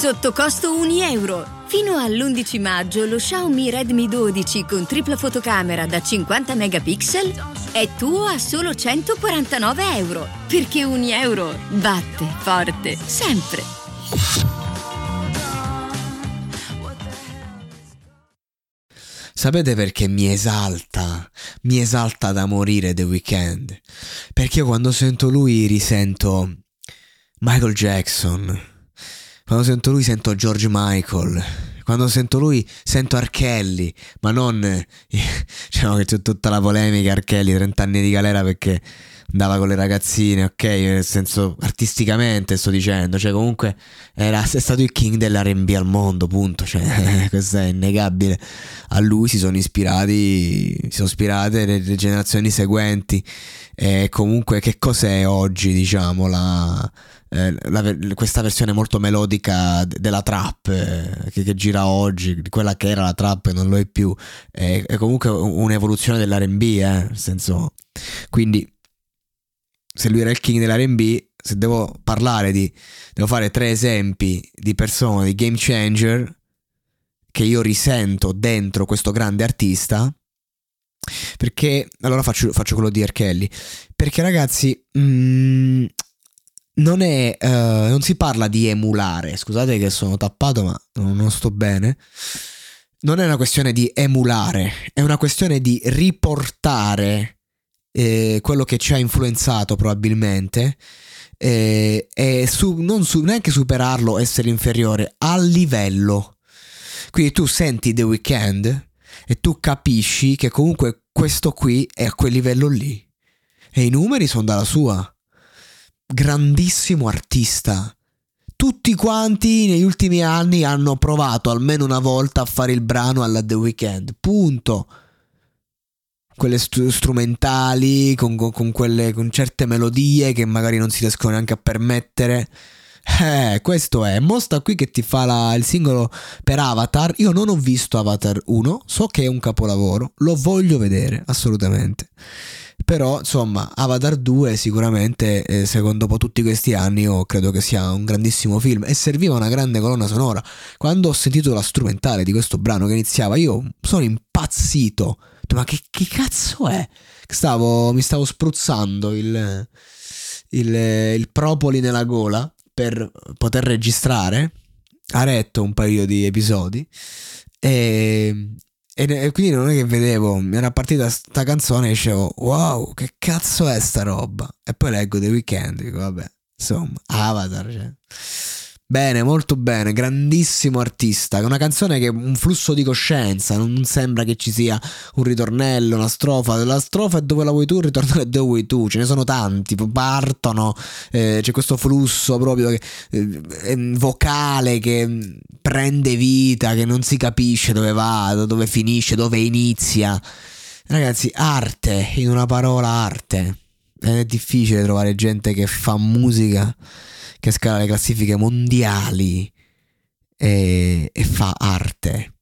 Sotto costo 1 euro. Fino all'11 maggio lo Xiaomi Redmi 12 con tripla fotocamera da 50 megapixel è tuo a solo 149 euro. Perché 1 euro batte forte sempre. Sapete perché mi esalta? Mi esalta da morire The Weeknd. Perché quando sento lui risento Michael Jackson. Quando sento lui sento George Michael. Quando sento lui sento Archelli, ma non diciamo che c'è tutta la polemica Archelli, 30 anni di galera perché andava con le ragazzine, ok? Nel senso artisticamente sto dicendo, cioè comunque era è stato il king dell'R&B al mondo, punto, cioè questo è innegabile. A lui si sono ispirati, si sono ispirate le, le generazioni seguenti e comunque che cos'è oggi, diciamo, la, eh, la, questa versione molto melodica della trap eh, che, che, gira oggi, quella che era la trap non lo è più, è, è comunque un'evoluzione dell'R&B, eh, nel senso, quindi se lui era il king dell'RB, se devo parlare di... devo fare tre esempi di persone, di game changer che io risento dentro questo grande artista. Perché, allora faccio, faccio quello di R. Kelly. Perché ragazzi, mm, non è, uh, non si parla di emulare, scusate che sono tappato ma non sto bene. Non è una questione di emulare, è una questione di riportare eh, quello che ci ha influenzato probabilmente eh, è su, non su, neanche superarlo, essere inferiore, al livello. Quindi tu senti The Weeknd e tu capisci che comunque questo qui è a quel livello lì. E i numeri sono dalla sua. Grandissimo artista. Tutti quanti negli ultimi anni hanno provato almeno una volta a fare il brano alla The Weeknd. Punto quelle strumentali, con, con, con, quelle, con certe melodie che magari non si riescono neanche a permettere. Eh, questo è. Mostra qui che ti fa la, il singolo per Avatar. Io non ho visto Avatar 1, so che è un capolavoro, lo voglio vedere, assolutamente. Però, insomma, Avatar 2 sicuramente, eh, secondo dopo tutti questi anni, io credo che sia un grandissimo film e serviva una grande colonna sonora. Quando ho sentito la strumentale di questo brano che iniziava, io sono impazzito ma che, che cazzo è? Stavo, mi stavo spruzzando il, il, il propoli nella gola per poter registrare. Ha retto un paio di episodi e, e, quindi non è che vedevo, mi era partita sta canzone e dicevo wow, che cazzo è sta roba? E poi leggo The Weeknd, dico vabbè, insomma, Avatar, cioè. Bene, molto bene, grandissimo artista. Una canzone che è un flusso di coscienza, non sembra che ci sia un ritornello, una strofa. La strofa è dove la vuoi tu, il ritornello è dove vuoi tu. Ce ne sono tanti, partono, eh, c'è questo flusso proprio che, eh, vocale che prende vita, che non si capisce dove va, dove finisce, dove inizia. Ragazzi, arte, in una parola arte. È difficile trovare gente che fa musica che scala le classifiche mondiali e, e fa arte.